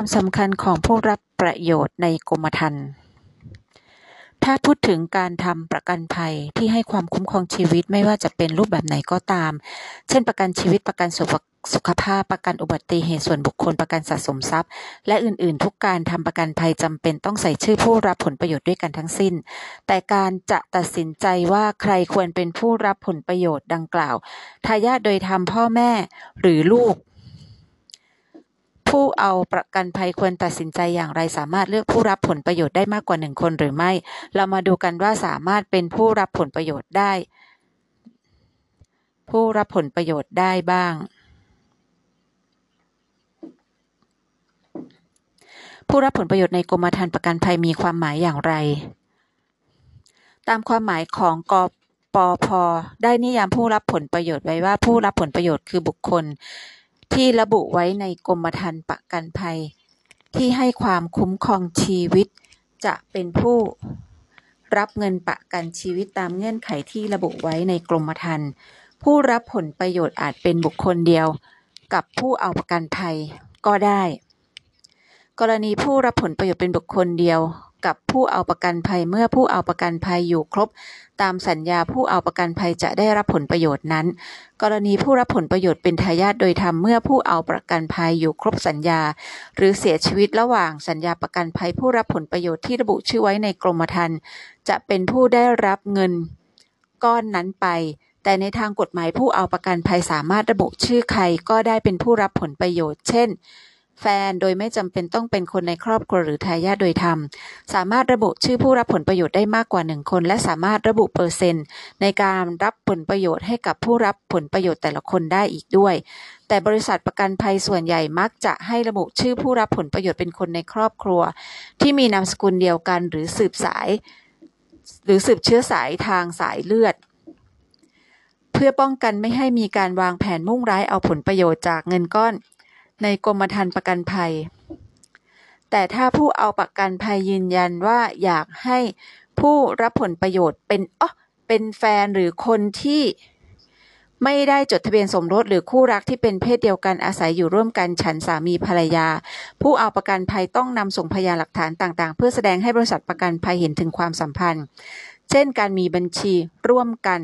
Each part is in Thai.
ความสำคัญของผู้รับประโยชน์ในกรมธรรม์ถ้าพูดถึงการทำประกันภัยที่ให้ความคุ้มครองชีวิตไม่ว่าจะเป็นรูปแบบไหนก็ตาม เช่น ประกันชีวิตประกันสุขสุขภาพประกันอุบัติเหตุส่วนบุคคลประกันสะสมทรัพย์ และอื่นๆ ทุกการทำประกันภัยจำเป็นต้องใส่ชื่อผู้รับผลประโยชน์ด้วยกันทั้งสิ้น แต่การจะตัดสินใจว่าใครควรเป็นผู้รับผลประโยชน์ดังกล่าวทายาทโดยทำพ่อแม่หรือลูก ผู้เอาประกันภัยควรตัดสินใจอย่างไรสามารถเลือกผู้รับผลประโยชน์ได้มากกว่าหนึ่งคนหรือไม่ เรามาดูกันว่าสามารถเป็นผู้รับผลประโยชน์ได้ ผู้รับผลประโยชน์ได้บ้าง ผู้รับผลประโยชน์ในกรมธรรม์ประกันภัยมีความหมายอย่างไร ตามความหมายของกปพได้นิยามผู้รับผลประโยชน์ไว้ว่าผู้รับผลประโยชน์คือบุคคล ที่ระบุไว้ในกรมธรรม์ประกันภัย ที่ให้ความคุ้มครองชีวิต จะเป็นผู้รับเงินประกันชีวิตตามเงื่อนไขที่ระบุไว้ในกรมธรรม์ผู้รับผลประโยชน์อาจเป็นบุคคลเดียว กับผู้เอาประกันภัยก็ได้ กรณีผู้รับผลประโยชน์เป็นบุคคลเดียว กับผู้เอาประกันภัยเมื่อผู้เอาประกันภัยอยู่ครบ ตามสัญญาผู้เอาประกันภัยจะได้รับผลประโยชน์นั้น กรณีผู้รับผลประโยชน์เป็นทายาทโดยธรรมเมื่อผู้เอาประกันภัยอยู่ครบสัญญา หรือเสียชีวิตระหว่างสัญญาประกันภัยผู้รับผลประโยชน์ที่ระบุชื่อไว้ในกรมธรรม์จะเป็นผู้ได้รับเงิน ก้อนนั้นไปแต่ในทางกฎหมายผู้เอาประกันภัยสามารถระบุชื่อใครก็ได้เป็นผู้รับผลประโยชน์ เช่น แฟนโดยไม่จำเป็นต้องเป็นคนในครอบครัวหรือทายาทโดยธรรม สามารถระบุชื่อผู้รับผลประโยชน์ได้มากกว่าหนึ่งคน และสามารถระบุเปอร์เซ็นต์ ในการรับผลประโยชน์ให้กับผู้รับผลประโยชน์แต่ละคนได้อีกด้วย แต่บริษัทประกันภัยส่วนใหญ่มักจะให้ระบุชื่อผู้รับผลประโยชน์เป็นคนในครอบครัว ที่มีนามสกุลเดียวกันหรือสืบสาย หรือสืบเชื้อสายทางสายเลือดเพื่อป้องกันไม่ให้มีการวางแผนมุ่งร้ายเอาผลประโยชน์จากเงินก้อน ในกรมธรรม์ประกันภัย แต่ถ้าผู้เอาประกันภัยยืนยันว่าอยากให้ผู้รับผลประโยชน์เป็นอ๋อเป็นแฟนหรือคนที่ไม่ได้จดทะเบียนสมรสหรือคู่รักที่เป็นเพศเดียวกันอาศัยอยู่ร่วมกันฉันสามีภรรยา ผู้เอาประกันภัยต้องนำส่งพยานหลักฐานต่าง ๆ เพื่อแสดงให้บริษัทประกันภัยเห็นถึงความสัมพันธ์ เช่น การมีบัญชีร่วมกัน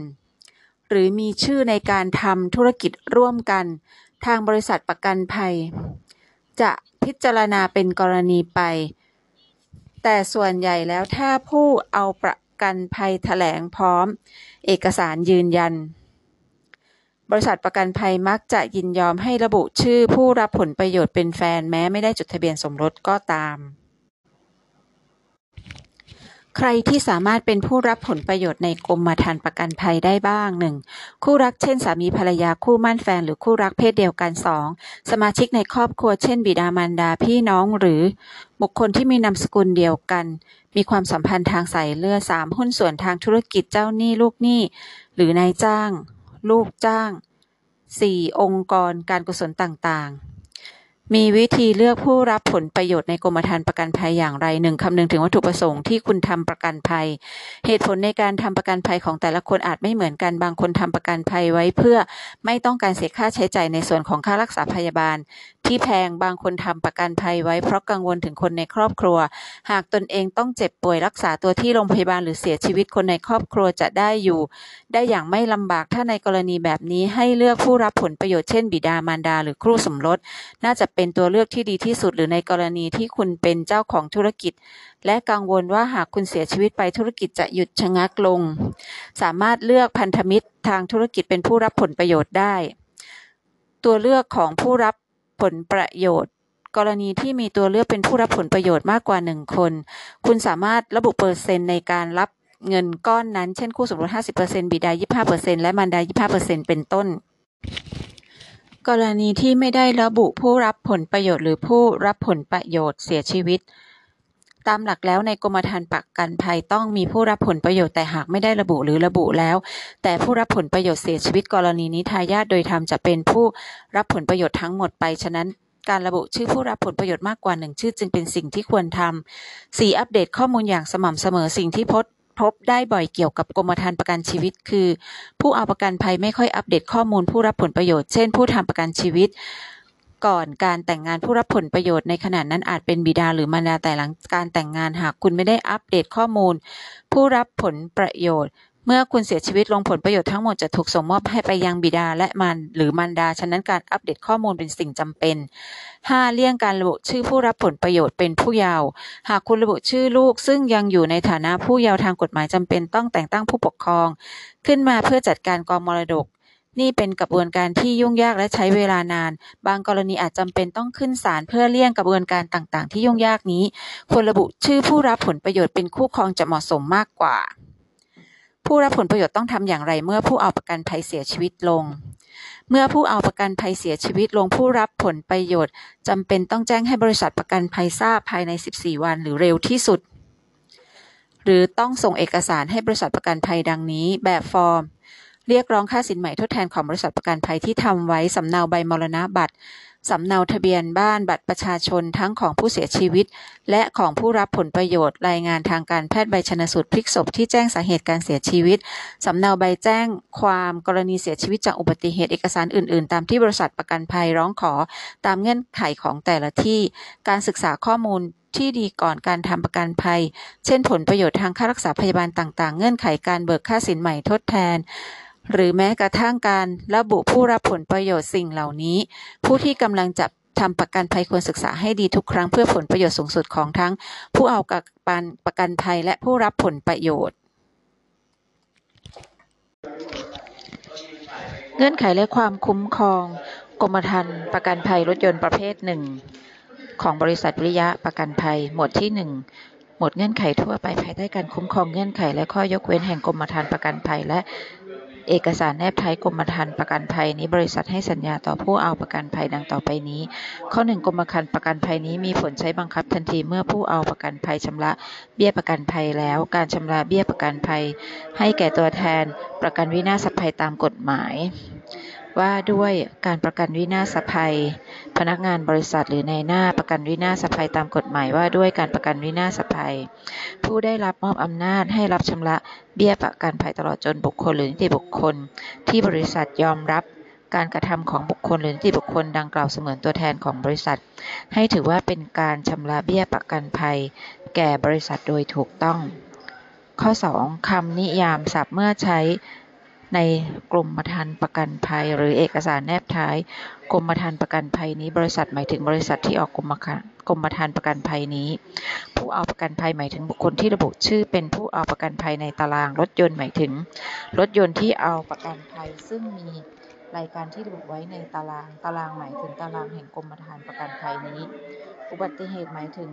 หรือมีชื่อในการทำธุรกิจร่วมกัน ทางบริษัทประกันภัย จะพิจารณาเป็นกรณีไป แต่ส่วนใหญ่แล้วถ้าผู้เอาประกันภัยแถลงพร้อม เอกสารยืนยัน บริษัทประกันภัยมักจะยินยอมให้ระบุชื่อผู้รับผลประโยชน์เป็นแฟนแม้ไม่ได้จดทะเบียนสมรสก็ตาม ใครที่สามารถเป็นผู้รับผลประโยชน์ในกรมธรรม์ประกันภัยได้บ้าง 1. คู่รักเช่นสามีภรรยาคู่มั่นแฟนหรือคู่รักเพศเดียวกัน 2. สมาชิกในครอบครัวเช่น บิดามารดาพี่น้องหรือ บุคคลที่มีนามสกุลเดียวกัน มีความสัมพันธ์ทางสายเลือด 3. หุ้นส่วนทางธุรกิจเจ้าหนี้ลูกหนี้ หรือนายจ้าง ลูกจ้าง 4. องค์กรการกุศลต่างๆ มีวิธีเลือกผู้รับผลประโยชน์ในกรมธรรม์ประกันภัยอย่างไรหนึ่งคำนึงถึงวัตถุประสงค์ที่คุณทำประกันภัย เหตุผลในการทำประกันภัยของแต่ละคนอาจไม่เหมือนกันบางคนทำประกันภัยไว้เพื่อไม่ต้องการเสียค่าใช้จ่ายในส่วนของค่ารักษาพยาบาล ที่แพงบางคนทำประกันภัยไว้เพราะกังวลถึงคนในครอบครัว หากตนเองต้องเจ็บป่วยรักษาตัวที่โรงพยาบาลหรือเสียชีวิตคนในครอบครัวจะได้อยู่ ได้อย่างไม่ลำบากถ้าในกรณีแบบนี้ให้เลือกผู้รับผลประโยชน์เช่น บิดามารดา หรือครูสมรส น่าจะเป็นตัวเลือกที่ดีที่สุดหรือในกรณีที่คุณเป็นเจ้าของธุรกิจ และกังวลว่าหากคุณเสียชีวิตไปธุรกิจจะหยุดชะงักลง สามารถเลือกพันธมิตรทางธุรกิจเป็นผู้รับผลประโยชน์ได้ ตัวเลือกของผู้รับ ผลประโยชน์ กรณีที่มีตัวเลือกเป็นผู้รับผลประโยชน์มากกว่าหนึ่งคน คุณสามารถระบุเปอร์เซ็นต์ในการรับเงินก้อนนั้น เช่นคู่สมรส 50%บิดา 25%และมารดา 25%เป็นต้น กรณีที่ไม่ได้ระบุผู้รับผลประโยชน์หรือผู้รับผลประโยชน์เสียชีวิต ตามหลักแล้วในกรมธรรม์ประกันภัยต้องมีผู้รับผลประโยชน์แต่หากไม่ได้ระบุหรือระบุแล้ว แต่ผู้รับผลประโยชน์เสียชีวิตกรณีนี้ทายาทโดยธรรมจะเป็นผู้รับผลประโยชน์ทั้งหมดไปฉะนั้นการระบุชื่อผู้รับผลประโยชน์มากกว่าหนึ่งชื่อจึงเป็นสิ่งที่ควรทำ 4. อัปเดตข้อมูลอย่างสม่ำเสมอสิ่งที่พบพบได้บ่อยเกี่ยวกับกรมธรรม์ประกันชีวิต คือ ผู้เอาประกันภัยไม่ค่อยอัปเดตข้อมูลผู้รับผลประโยชน์ เช่นผู้ทำประกันชีวิต ก่อนการแต่งงานผู้รับผลประโยชน์ในขณะนั้นอาจเป็นบิดาหรือมารดาแต่หลังการแต่งงานหากคุณไม่ได้อัปเดตข้อมูล ผู้รับผลประโยชน์ เมื่อคุณเสียชีวิตลงผลประโยชน์ทั้งหมดจะถูกส่งมอบให้ไปยังบิดาและมารหรือมารดา ฉะนั้นการอัปเดตข้อมูลเป็นสิ่งจำเป็น 5. เลี่ยงการระบุชื่อผู้รับผลประโยชน์เป็นผู้เยาว์หากคุณระบุชื่อลูก ซึ่งยังอยู่ในฐานะผู้เยาว์ทางกฎหมายจำเป็นต้องแต่งตั้งผู้ปกครอง ขึ้นมาเพื่อจัดการกองมรดก นี่เป็นกระบวนการที่ยุ่งยากและใช้เวลานาน บางกรณีอาจจำเป็นต้องขึ้นศาลเพื่อเลี่ยงกระบวนการต่างๆ ที่ยุ่งยากนี้ ควรระบุชื่อผู้รับผลประโยชน์เป็นคู่ครองจะเหมาะสมมากกว่า ผู้รับผลประโยชน์ต้องทำอย่างไรเมื่อผู้เอาประกันภัยเสียชีวิตลงเมื่อผู้เอาประกันภัยเสียชีวิตลงผู้รับผลประโยชน์จำเป็นต้องแจ้งให้บริษัทประกันภัยทราบภายใน 14 วันหรือเร็วที่สุด หรือต้องส่งเอกสารให้บริษัทประกันภัยดังนี้ แบบฟอร์ม เรียกร้องค่าสินใหม่ทดแทนของบริษัทประกันภัยที่ทำไว้สำเนาใบมรณบัตรสำเนาทะเบียนบ้านบัตรประชาชนทั้งของผู้เสียชีวิต และของผู้รับผลประโยชน์รายงานทางการแพทย์ใบชนสูตรพลิกศพที่แจ้งสาเหตุการเสียชีวิต สำเนาใบแจ้งความกรณีเสียชีวิตจากอุบัติเหตุเอกสารอื่น ๆ ตามที่บริษัทประกันภัยร้องขอ ตามเงื่อนไขของแต่ละที่ การศึกษาข้อมูลที่ดีก่อนการทำประกันภัย เช่น ผลประโยชน์ทางค่ารักษาพยาบาลต่าง ๆ เงื่อนไขการเบิกค่าสินใหม่ทดแทน หรือแม้กระทั่งการระบุผู้รับผลประโยชน์สิ่งเหล่านี้ ผู้ที่กำลังจับทำประกันภัยควรศึกษาให้ดีทุกครั้งเพื่อผลประโยชน์สูงสุดของทั้ง ผู้เอาประกันภัยและผู้รับผลประโยชน์ เงื่อนไขและความคุ้มครอง กรมธรรม์ประกันภัยรถยนต์ประเภทหนึ่งของบริษัทวิริยะประกันภัย หมวดที่หนึ่งหมวดเงื่อนไขทั่วไปภายใต้การคุ้มครองเงื่อนไขและข้อยกเว้นแห่งกรมธรรม์ประกันภัยและ เอกสารแนบท้ายกรมธรรม์ประกันภัยนี้บริษัทให้สัญญาต่อผู้เอาประกันภัยดังต่อไปนี้ ข้อหนึ่งกรมธรรม์ประกันภัยนี้มีผลใช้บังคับทันทีเมื่อผู้เอาประกันภัยชำระเบี้ยประกันภัยแล้ว การชำระเบี้ยประกันภัย ให้แก่ตัวแทนประกันวินาศภัยตามกฎหมาย ว่าด้วยการประกันวินาศภัย พนักงานบริษัทหรือในหน้าประกันวินาศภัยตามกฎหมายว่าด้วยการประกันวินาศภัย ผู้ได้รับมอบอำนาจให้รับชำระเบี้ยประกันภัยตลอดจนบุคคลหรือนิติบุคคล ที่บริษัทยอมรับการกระทำของบุคคลหรือนิติบุคคลดังกล่าวเสมือนตัวแทนของบริษัท ให้ถือว่าเป็นการชำระเบี้ยประกันภัย แก่บริษัทโดยถูกต้อง ข้อ 2. คำนิยามศัพท์เมื่อใช้ ในกรมธรรม์ประกันภัย หรือเอกสารแนบท้ายกรมธรรม์ประกันภัยนี้ บริษัทหมายถึงบริษัทที่ออกกรมกรมธรรม์ประกันภัยนี้ ผู้เอาประกันภัยหมายถึงบุคคลที่ระบุชื่อ เป็นผู้เอาประกันภัยในตารางรถยนต์หมายถึง รถยนต์ที่เอาประกันภัยซึ่งมีรายการที่ระบุไว้ในตาราง ตารางหมายถึงตารางแห่งกรมธรรม์ประกันภัยนี้ อุบัติเหตุหมายถึง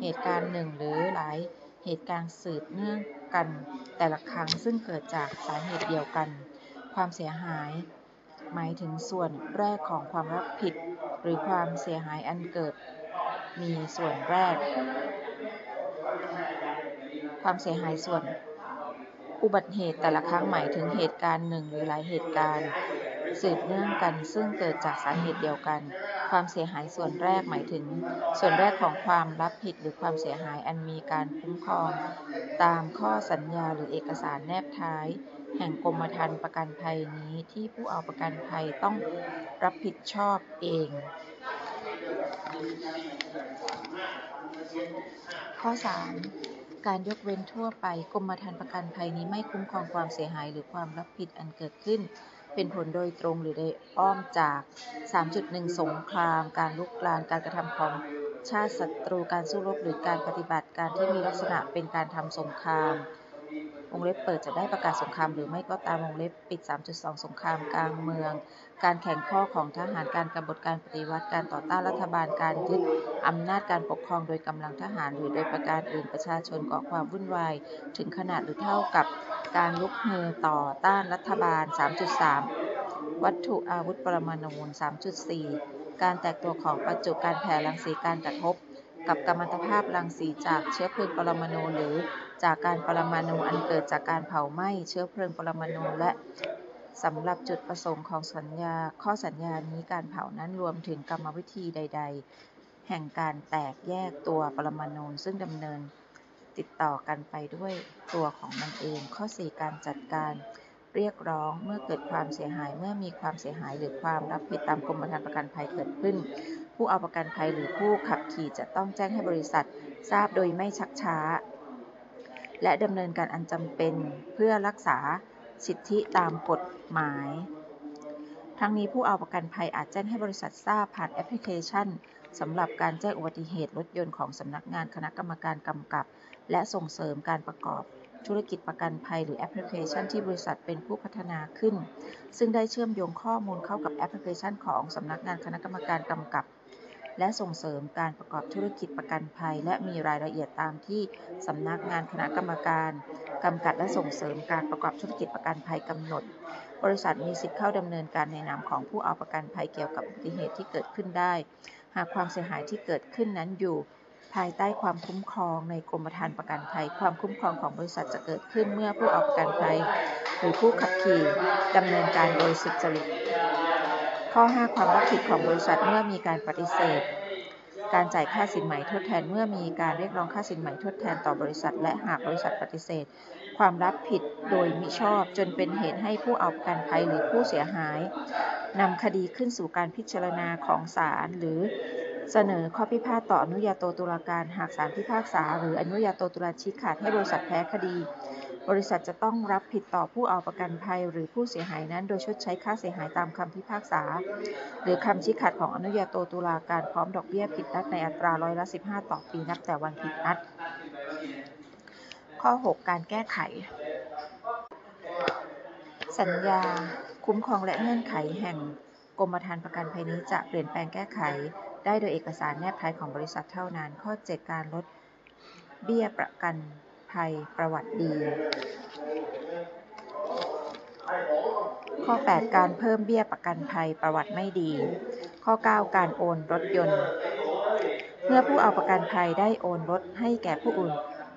เหตุการณ์หนึ่งหรือหลายเหตุการณ์สืบเนื่อง กัน แต่ละครั้งซึ่งเกิดจากสาเหตุเดียวกัน ความเสียหาย หมายถึงส่วนแรกของความรับผิด หรือความเสียหายอันเกิด มีส่วนแรก ความเสียหายส่วน อุบัติเหตุแต่ละครั้งหมายถึงเหตุการณ์หนึ่งหรือหลายเหตุการณ์ สืบเนื่องกันซึ่งเกิดจากสาเหตุเดียวกัน ความเสียหายส่วนแรกหมายถึง ส่วนแรกของความรับผิดหรือความเสียหายอันมีการคุ้มครอง ตามข้อสัญญาหรือเอกสารแนบท้าย แห่งกรมธรรม์ประกันภัยนี้ที่ผู้เอาประกันภัยต้องรับผิดชอบเอง ข้อ 3. การยกเว้นทั่วไปกรมธรรม์ประกันภัยนี้ไม่คุ้มครองความเสียหายหรือความรับผิดอันเกิดขึ้น เป็นผลโดยตรงหรือโดยอ้อมจาก 3.1 สงคราม การลุกลานการกระทำของชาติศัตรูการสู้รบหรือการปฏิบัติการที่มีลักษณะเป็นการทำสงครามวงเล็บเปิดจะได้ประกาศสงครามหรือไม่ก็ตามวงเล็บปิด 3.2 สงครามกลางเมือง การแข่งข้อของทหารการกบฏการปฏิวัติการต่อต้านรัฐบาลการยึดอำนาจการปกครองโดยกำลังทหาร หรือโดยประการอื่นประชาชนก่อความวุ่นวาย ถึงขนาดหรือเท่ากับ การลุกฮือต่อต้านรัฐบาล 3.3 วัตถุอาวุธปรมาณู3.4 การแตกตัวของประจุการแผ่รังสีการกระทบ กับกัมมันตภาพรังสีจากเชื้อเพลิงปรมาณูหรือจากการปรมาณูอันเกิดจากการเผาไหม้เชื้อเพลิงปรมาณูและสำหรับจุดประสงค์ของสัญญา ข้อสัญญานี้การเผานั้นรวมถึงกรรมวิธีใด ๆ แห่งการแตกแยกตัวปรมาณูซึ่งดำเนิน ติดต่อกันไปด้วยตัวของมันเอง ข้อ 4 การจัดการเรียกร้องเมื่อเกิดความเสียหายเมื่อมีความเสียหายหรือความรับผิดตามกรมธรรม์ประกันภัยเกิดขึ้น ผู้เอาประกันภัยหรือผู้ขับขี่จะต้องแจ้งให้บริษัททราบโดยไม่ชักช้า และดำเนินการอันจำเป็นเพื่อรักษาสิทธิตามกฎหมาย ทั้งนี้ผู้เอาประกันภัยอาจแจ้งให้บริษัททราบผ่านแอปพลิเคชัน สำหรับการแจ้งอุบัติเหตุรถยนต์ของสำนักงานคณะกรรมการกำกับ และส่งเสริมการประกอบธุรกิจประกันภัยหรือแอปพลิเคชันที่บริษัทเป็นผู้พัฒนาขึ้น ซึ่งได้เชื่อมโยงข้อมูลเข้ากับแอปพลิเคชันของสำนักงานคณะกรรมการกำกับ และส่งเสริมการประกอบธุรกิจประกันภัย และมีรายละเอียดตามที่สำนักงานคณะกรรมการกำกับและส่งเสริมการประกอบธุรกิจประกันภัยกำหนด บริษัทมีสิทธิ์เข้าดำเนินการในนามของผู้เอาประกันภัยเกี่ยวกับอุบัติเหตุที่เกิดขึ้นได้ หากความเสียหายที่เกิดขึ้นนั้นอยู่ ภายใต้ความคุ้มครองในกรมธรรม์ประกันภัย ความคุ้มครองของบริษัทจะเกิดขึ้นเมื่อผู้เอาประกันภัย หรือผู้ขับขี่ดำเนินการโดยสุจริตข้อ 5 ความรับผิดของบริษัทเมื่อมีการปฏิเสธ การจ่ายค่าสินไหมทดแทนเมื่อมีการเรียกร้องค่าสินไหมทดแทนต่อบริษัท และหากบริษัทปฏิเสธ ความรับผิดโดยมิชอบจนเป็นเหตุให้ผู้เอาประกันภัยหรือผู้เสียหายนำคดีขึ้นสู่การพิจารณาของศาลหรือเสนอข้อพิพาทต่ออนุญาโตตุลาการหากศาลพิพากษา หรืออนุญาโตตุลาชี้ขาดให้บริษัทแพ้คดี บริษัทจะต้องรับผิดต่อผู้เอาประกันภัยหรือผู้เสียหายนั้น โดยชดใช้ค่าเสียหายตามคำพิพากษา หรือคำชี้ขาดของอนุญาโตตุลาการพร้อมดอกเบี้ยผิดนัดในอัตราร้อยละ 15 ต่อปีนับแต่วันผิดนัด ข้อ 6 การแก้ไข สัญญาคุ้มครองและเงื่อนไขแห่งกรมธรรม์ประกันภัยนี้จะเปลี่ยนแปลงแก้ไข ได้โดยเอกสารแนบท้ายของบริษัทเท่านั้น ข้อ 7 การลดเบี้ยประกัน ภัยประวัติดี ข้อ 8 การเพิ่มเบี้ยประกันภัยประวัติไม่ดี ข้อ 9 การโอนรถยนต์ เมื่อผู้เอาประกันภัยได้โอนรถให้แก่ผู้อื่น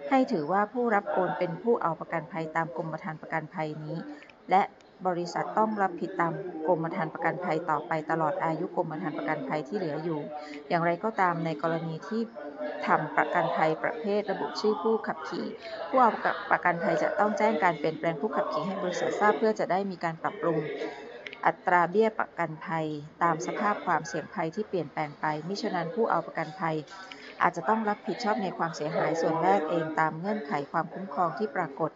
ให้ถือว่าผู้รับโอนเป็นผู้เอาประกันภัยตามกรมธรรม์ประกันภัยนี้ และ บริษัทต้องรับผิดตามกรมธรรม์ประกันภัยต่อไปตลอดอายุกรมธรรม์ประกันภัยที่เหลืออยู่ อย่างไรก็ตามในกรณีที่ทำประกันภัยประเภทระบุชื่อผู้ขับขี่ ผู้เอาประกันภัยจะต้องแจ้งการเปลี่ยนแปลงผู้ขับขี่ให้บริษัททราบเพื่อจะได้มีการปรับปรุงอัตราเบี้ยประกันภัย ตามสภาพความเสี่ยงภัยที่เปลี่ยนแปลงไป มิฉะนั้นผู้เอาประกันภัย อาจจะต้องรับผิดชอบในความเสียหายส่วนแรกเองตามเงื่อนไขความคุ้มครองที่ปรากฏ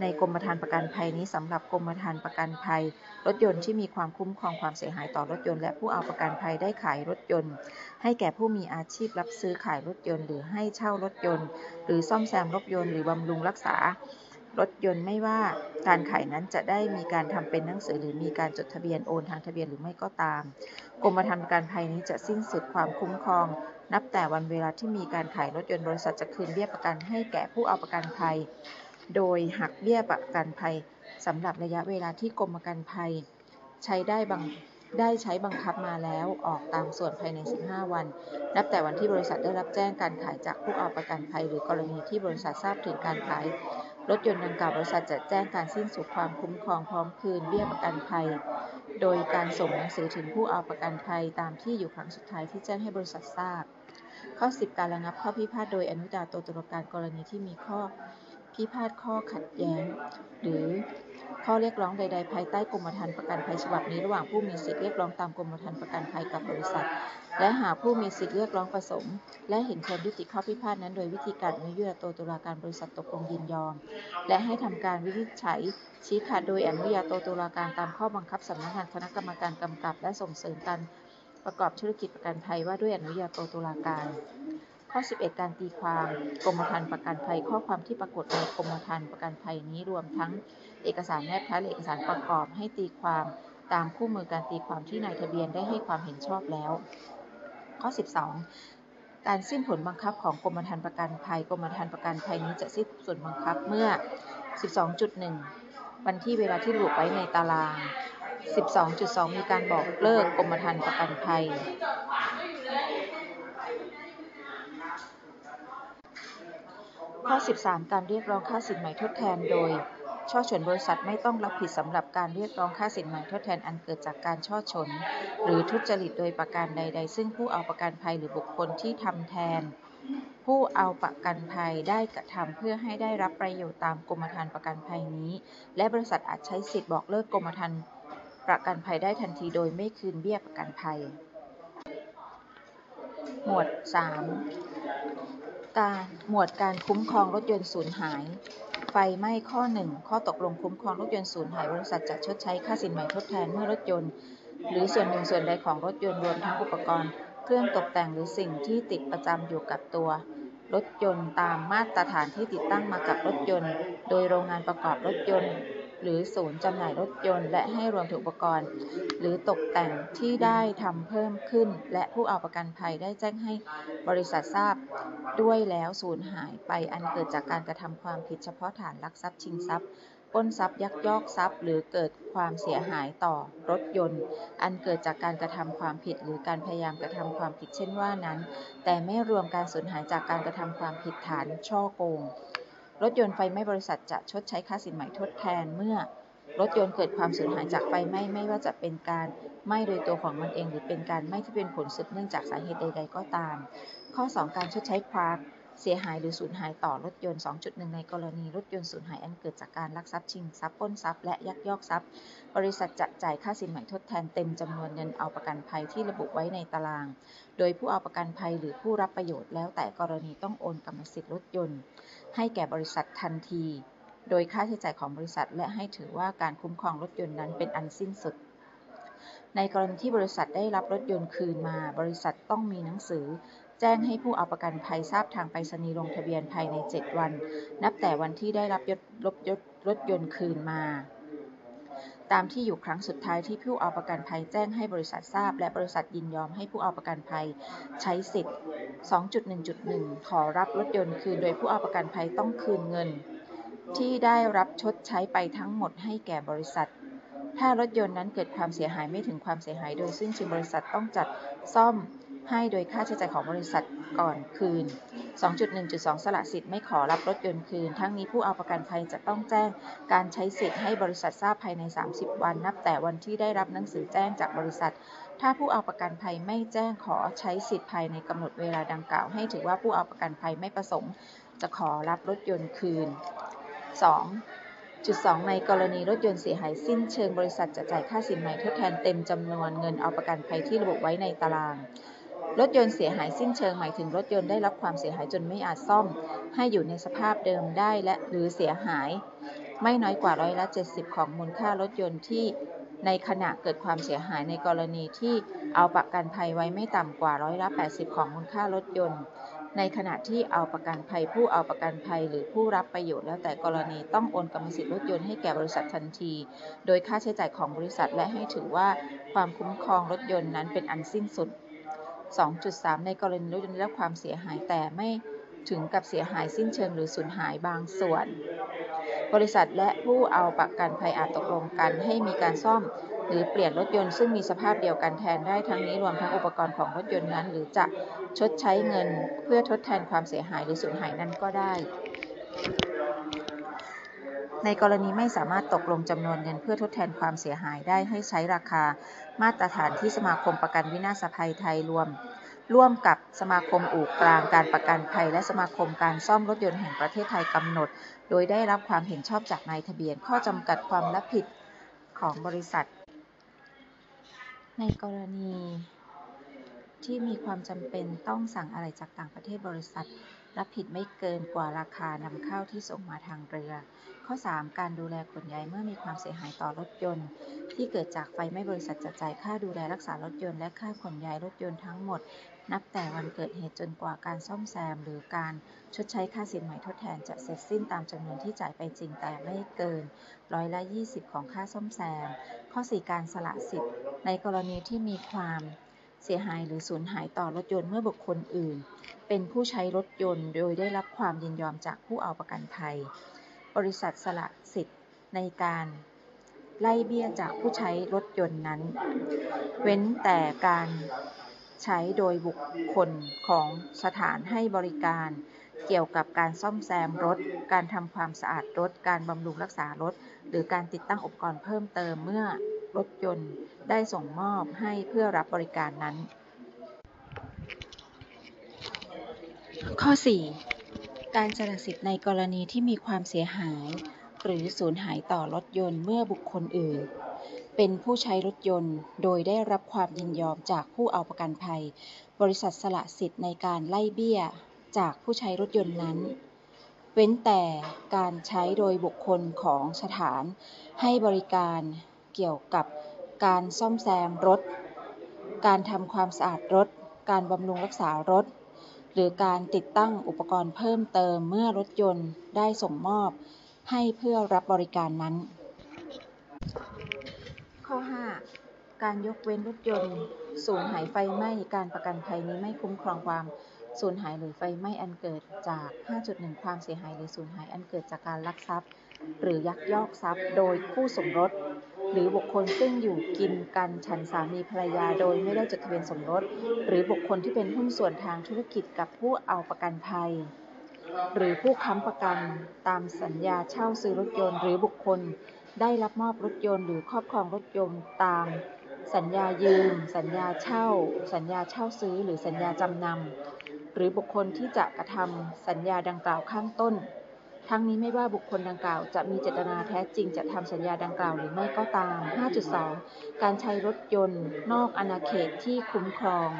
ในกรมธรรม์ประกันภัยนี้สำหรับกรมธรรม์ประกันภัย รถยนต์ที่มีความคุ้มครองความเสียหายต่อรถยนต์และผู้เอาประกันภัยได้ขายรถยนต์ ให้แก่ผู้มีอาชีพรับซื้อขายรถยนต์ หรือให้เช่ารถยนต์ หรือซ่อมแซมรถยนต์หรือบำรุงรักษารถยนต์ไม่ว่าการขายนั้นจะได้มีการทำเป็นหนังสือหรือมีการจดทะเบียนโอนทางทะเบียนหรือไม่ก็ตาม กรมธรรม์ประกันภัยนี้จะสิ้นสุดความคุ้มครอง นับแต่วันเวลาที่มีการขายรถยนต์บริษัทจะคืนเบี้ยประกันให้แก่ผู้เอาประกันภัย โดยหักเบี้ยประกันภัยสำหรับระยะเวลาที่กรมประกันภัย ใช้ได้บังได้ใช้บังคับมาแล้วออกตามส่วนภายใน 15 วัน นับแต่วันที่บริษัทได้รับแจ้งการขายจากผู้เอาประกันภัย หรือกรณีที่บริษัททราบถึงการขายรถยนต์ดังกล่าวบริษัทจะแจ้งการสิ้นสุดความคุ้มครองพร้อมคืนเบี้ยประกันภัย โดยการส่งหนังสือถึงผู้เอาประกันภัยตามที่อยู่ครั้งสุดท้ายที่แจ้งให้บริษัททราบ ข้อ 10 การระงับข้อพิพาทโดยอนุญาโตตุลาการกรณีที่มีข้อ พิพาทข้อขัดแย้ง หรือข้อเรียกร้องใด ๆ ภายใต้กรมธรรม์ประกันภัยฉบับนี้ระหว่างผู้มีสิทธิเรียกร้องตามกรมธรรม์ประกันภัยกับบริษัท และหากผู้มีสิทธิเรียกร้องประสงค์และเห็นควรยุติข้อพิพาทนั้น โดยวิธีการอนุญาโตตุลาการบริษัทตกลงยินยอม และให้ทำการวินิจฉัยชี้ขาดโดยอนุญาโตตุลาการตามข้อบังคับสำนักงานคณะกรรมการกำกับ และส่งเสริมการประกอบธุรกิจประกันภัยว่าด้วยอนุญาโตตุลาการ ข้อ 11 การตีความกรมธรรม์ประกันภัย ข้อความที่ปรากฏในกรมธรรม์ประกันภัยนี้รวมทั้งเอกสารแนบท้ายและเอกสารประกอบให้ตีความตามคู่มือการตีความที่นายทะเบียนได้ให้ความเห็นชอบแล้ว ข้อ 12 การสิ้นผลบังคับของกรมธรรม์ประกันภัยกรมธรรม์ประกันภัยนี้จะสิ้นสุดบังคับเมื่อ 12.1 วันที่เวลาที่ระบุไว้ในตาราง 12.2 มีการบอกเลิกกรมธรรม์ประกันภัย ข้อ 13 การเรียกร้องค่าสินไหม่ทดแทนโดยช่อฉนบริษัทไม่ต้องรับผิดสำหรับการเรียกร้องค่าสินไหม่ทดแทนอันเกิดจากการช่อฉน หรือทุจริตโดยประการใด ๆ ซึ่งผู้เอาประกันภัยหรือบุคคลที่ทำแทน ผู้เอาประกันภัยได้กระทำเพื่อให้ได้รับประโยชน์ตามกรมธรรม์ประกันภัยนี้ และบริษัทอาจใช้สิทธิบอกเลิกกรมธรรม์ประกันภัยได้ทันทีโดยไม่คืนเบี้ยประกันภัย หมวด 3 การหมวดการคุ้มครองรถยนต์สูญหาย ไฟไหม้ข้อ 1 ข้อตกลงคุ้มครองรถยนต์สูญหาย บริษัทจะชดใช้ค่าสินไหม่ทดแทนเมื่อรถยนต์ หรือส่วนหนึ่งส่วนใดของรถยนต์รวมทั้งอุปกรณ์ เครื่องตกแต่งหรือสิ่งที่ติดประจำอยู่กับตัว รถยนต์ตามมาตรฐานที่ติดตั้งมากับรถยนต์ โดยโรงงานประกอบรถยนต์ หรือศูนย์จำหน่ายรถยนต์ และให้รวมถึงอุปกรณ์ หรือตกแต่งที่ได้ทำเพิ่มขึ้น และผู้เอาประกันภัยได้แจ้งให้บริษัททราบ ด้วยแล้วสูญหายไปอันเกิดจากการกระทำความผิดเฉพาะฐานลักทรัพย์ชิงทรัพย์ปล้นทรัพย์ยักยอกทรัพย์ หรือเกิดความเสียหายต่อรถยนต์ อันเกิดจากการกระทำความผิด หรือการพยายามกระทำความผิดเช่นว่านั้น แต่ไม่รวมการสูญหายจากการกระทำความผิดฐานช่อโกง รถยนต์ไฟไหม้บริษัทจะชดใช้ค่าสินไหมทดแทนเมื่อรถยนต์เกิดความสูญหายจากไฟไหม้ไม่ว่าจะเป็นการไหม้โดยตัวของมันเอง หรือเป็นการไหม้ที่เป็นผลสืบเนื่องจากสาเหตุใด ๆ ก็ตาม ข้อ 2 การชดใช้ความ เสียหายหรือสูญหายต่อรถยนต์ 2.1 ในกรณีรถยนต์สูญหายอันเกิดจากการลักทรัพย์ชิงทรัพย์ปล้นทรัพย์และยักยอกทรัพย์ บริษัทจะจ่ายค่าสินไหม่ทดแทนเต็มจำนวนเงินเอาประกันภัยที่ระบุไว้ในตาราง โดยผู้เอาประกันภัยหรือผู้รับประโยชน์แล้วแต่กรณีต้องโอนกรรมสิทธิ์รถยนต์ ให้แก่บริษัททันที โดยค่าใช้จ่ายของบริษัท และให้ถือว่าการคุ้มครองรถยนต์นั้นเป็นอันสิ้นสุดในกรณีที่บริษัทได้รับรถยนต์คืนมา บริษัทต้องมีหนังสือ แจ้งให้ผู้เอาประกันภัยทราบทางไปรษณีย์ลงทะเบียนภายใน 7 วัน นับแต่วันที่ได้รับยศรถยศรถยนต์คืนมา ตามที่อยู่ครั้งสุดท้ายที่ผู้เอาประกันภัยแจ้งให้บริษัททราบ และบริษัทยินยอมให้ผู้เอาประกันภัยใช้สิทธิ์ 2.1.1 ขอรับรถยนต์คืน โดยผู้เอาประกันภัยต้องคืนเงิน ที่ได้รับชดใช้ไปทั้งหมดให้แก่บริษัทถ้ารถยนต์นั้นเกิดความเสียหายไม่ถึงความเสียหายโดยซึ่งชิงบริษัทต้องจัดซ่อม ให้โดยค่าใช้จ่ายของบริษัทก่อนคืน 2.1.2 สละสิทธิ์ไม่ขอรับรถยนต์คืน ทั้งนี้ผู้เอาประกันภัยจะต้องแจ้งการใช้สิทธิ์ให้บริษัททราบภายใน 30 วัน นับแต่วันที่ได้รับหนังสือแจ้งจากบริษัท ถ้าผู้เอาประกันภัยไม่แจ้งขอใช้สิทธิ์ภายในกำหนดเวลาดังกล่าว ให้ถือว่าผู้เอาประกันภัยไม่ประสงค์ จะขอรับรถยนต์คืน 2. จุด2ในกรณีรถยนต์เสียหายสิ้นเชิงบริษัทจะจ่ายค่าสินไหม่ทดแทนเต็มจำนวนเงินเอาประกันภัยที่ระบุไว้ในตาราง รถยนต์เสียหายสิ้นเชิงหมายถึงรถยนต์ได้รับความเสียหายจนไม่อาจซ่อม ให้อยู่ในสภาพเดิมได้และหรือเสียหาย ไม่น้อยกว่าร้อยละ 70 ของมูลค่ารถยนต์ที่ในขณะเกิดความเสียหายในกรณีที่เอาประกันภัยไว้ไม่ต่ำกว่าร้อยละ 80 ของมูลค่ารถยนต์ ในขณะที่เอาประกันภัยผู้เอาประกันภัยหรือผู้รับประโยชน์แล้วแต่กรณีต้องโอนกรรมสิทธิ์รถยนต์ให้แก่บริษัททันที โดยค่าใช้จ่ายของบริษัทและให้ถือว่าความคุ้มครองรถยนต์นั้นเป็นอันสิ้นสุด 2.3 ในกรณีรถยนต์ได้รับความเสียหายแต่ไม่ถึงกับเสียหายสิ้นเชิงหรือสูญหายบางส่วน บริษัทและผู้เอาประกันภัยอาจตกลงกันให้มีการซ่อม หรือเปลี่ยนรถยนต์ซึ่งมีสภาพเดียวกันแทนได้ทั้งนี้รวมทั้งอุปกรณ์ของรถยนต์นั้น หรือจะชดใช้เงินเพื่อทดแทนความเสียหายหรือสูญหายนั้นก็ได้ ในกรณีไม่สามารถตกลงจำนวนเงินเพื่อทดแทนความเสียหายได้ให้ใช้ราคา มาตรฐานที่สมาคมประกันวินาศภัยไทยรวม ร่วมกับสมาคมอู่กลางการประกันภัย และสมาคมการซ่อมรถยนต์แห่งประเทศไทยกำหนด โดยได้รับความเห็นชอบจากนายทะเบียนข้อจำกัดความรับผิดของบริษัท ในกรณีที่มีความจำเป็นต้องสั่งอะไรจากต่างประเทศบริษัท รับผิดไม่เกินกว่าราคานำเข้าที่ส่งมาทางเรือ ข้อ 3 การดูแลขนย้ายเมื่อมีความเสียหายต่อรถยนต์ ที่เกิดจากไฟไหม้บริษัทจะจ่ายค่าดูแลรักษารถยนต์และค่าขนย้ายรถยนต์ทั้งหมด นับแต่วันเกิดเหตุจนกว่าการซ่อมแซม หรือการชดใช้ค่าสินไหมทดแทนจะเสร็จสิ้นตามจำนวนที่จ่ายไปจริงแต่ไม่เกินร้อยละ 20 ของค่าซ่อมแซม ข้อ 4 การสละสิทธิ์ ในกรณีที่มีความ เสียหายหรือสูญหายต่อรถยนต์เมื่อบุคคลอื่น เป็นผู้ใช้รถยนต์โดยได้รับความยินยอมจากผู้เอาประกันภัย บริษัทสละสิทธิ์ในการไล่เบี้ยจากผู้ใช้รถยนต์นั้น เว้นแต่การใช้โดยบุคคลของสถานให้บริการ เกี่ยวกับการซ่อมแซมรถ การทำความสะอาดรถ การบำรุงรักษารถ หรือการติดตั้งอุปกรณ์เพิ่มเติมเมื่อ รถยนต์ได้ส่งมอบให้เพื่อรับบริการนั้น ข้อ 4 การสละสิทธิ์ในกรณีที่มีความเสียหาย หรือสูญหายต่อรถยนต์เมื่อบุคคลอื่น เป็นผู้ใช้รถยนต์โดยได้รับความยินยอมจากผู้เอาประกันภัย บริษัทสละสิทธิ์ในการไล่เบี้ยจากผู้ใช้รถยนต์นั้นเว้นแต่การใช้โดยบุคคลของสถานให้บริการ เกี่ยวกับการซ่อมแซมรถ การทำความสะอาดรถ การบำรุงรักษารถ หรือการติดตั้งอุปกรณ์เพิ่มเติมเมื่อรถยนต์ได้ส่งมอบ ให้เพื่อรับบริการนั้น ข้อ 5 การยกเว้นรถยนต์สูญหายไฟไหม้ การประกันภัยนี้ไม่คุ้มครองความ สูญหายหรือไฟไหม้อันเกิดจาก 5.1 ความเสียหายหรือสูญหายอันเกิดจากการลักทรัพย์ หรือยักยอกทรัพย์ โดยคู่สมรส หรือบุคคลซึ่งอยู่กินกันฉันสามีภรรยาโดยไม่ได้จดทะเบียนสมรส หรือบุคคลที่เป็นหุ้นส่วนทางธุรกิจกับผู้เอาประกันภัย หรือผู้ค้ำประกันตามสัญญาเช่าซื้อรถยนต์หรือบุคคลได้รับมอบรถยนต์หรือครอบครองรถยนต์ตาม สัญญายืม สัญญาเช่า สัญญาเช่าซื้อ หรือสัญญาจำนำ หรือบุคคลที่จะกระทำสัญญาดังกล่าวข้างต้น ทั้งนี้ไม่ว่าบุคคลดังกล่าว จะมีเจตนาแท้จริงจะทำสัญญาดังกล่าวหรือไม่ก็ตาม 5.2 การใช้รถยนต์ นอกอาณาเขตที่คุ้มครอง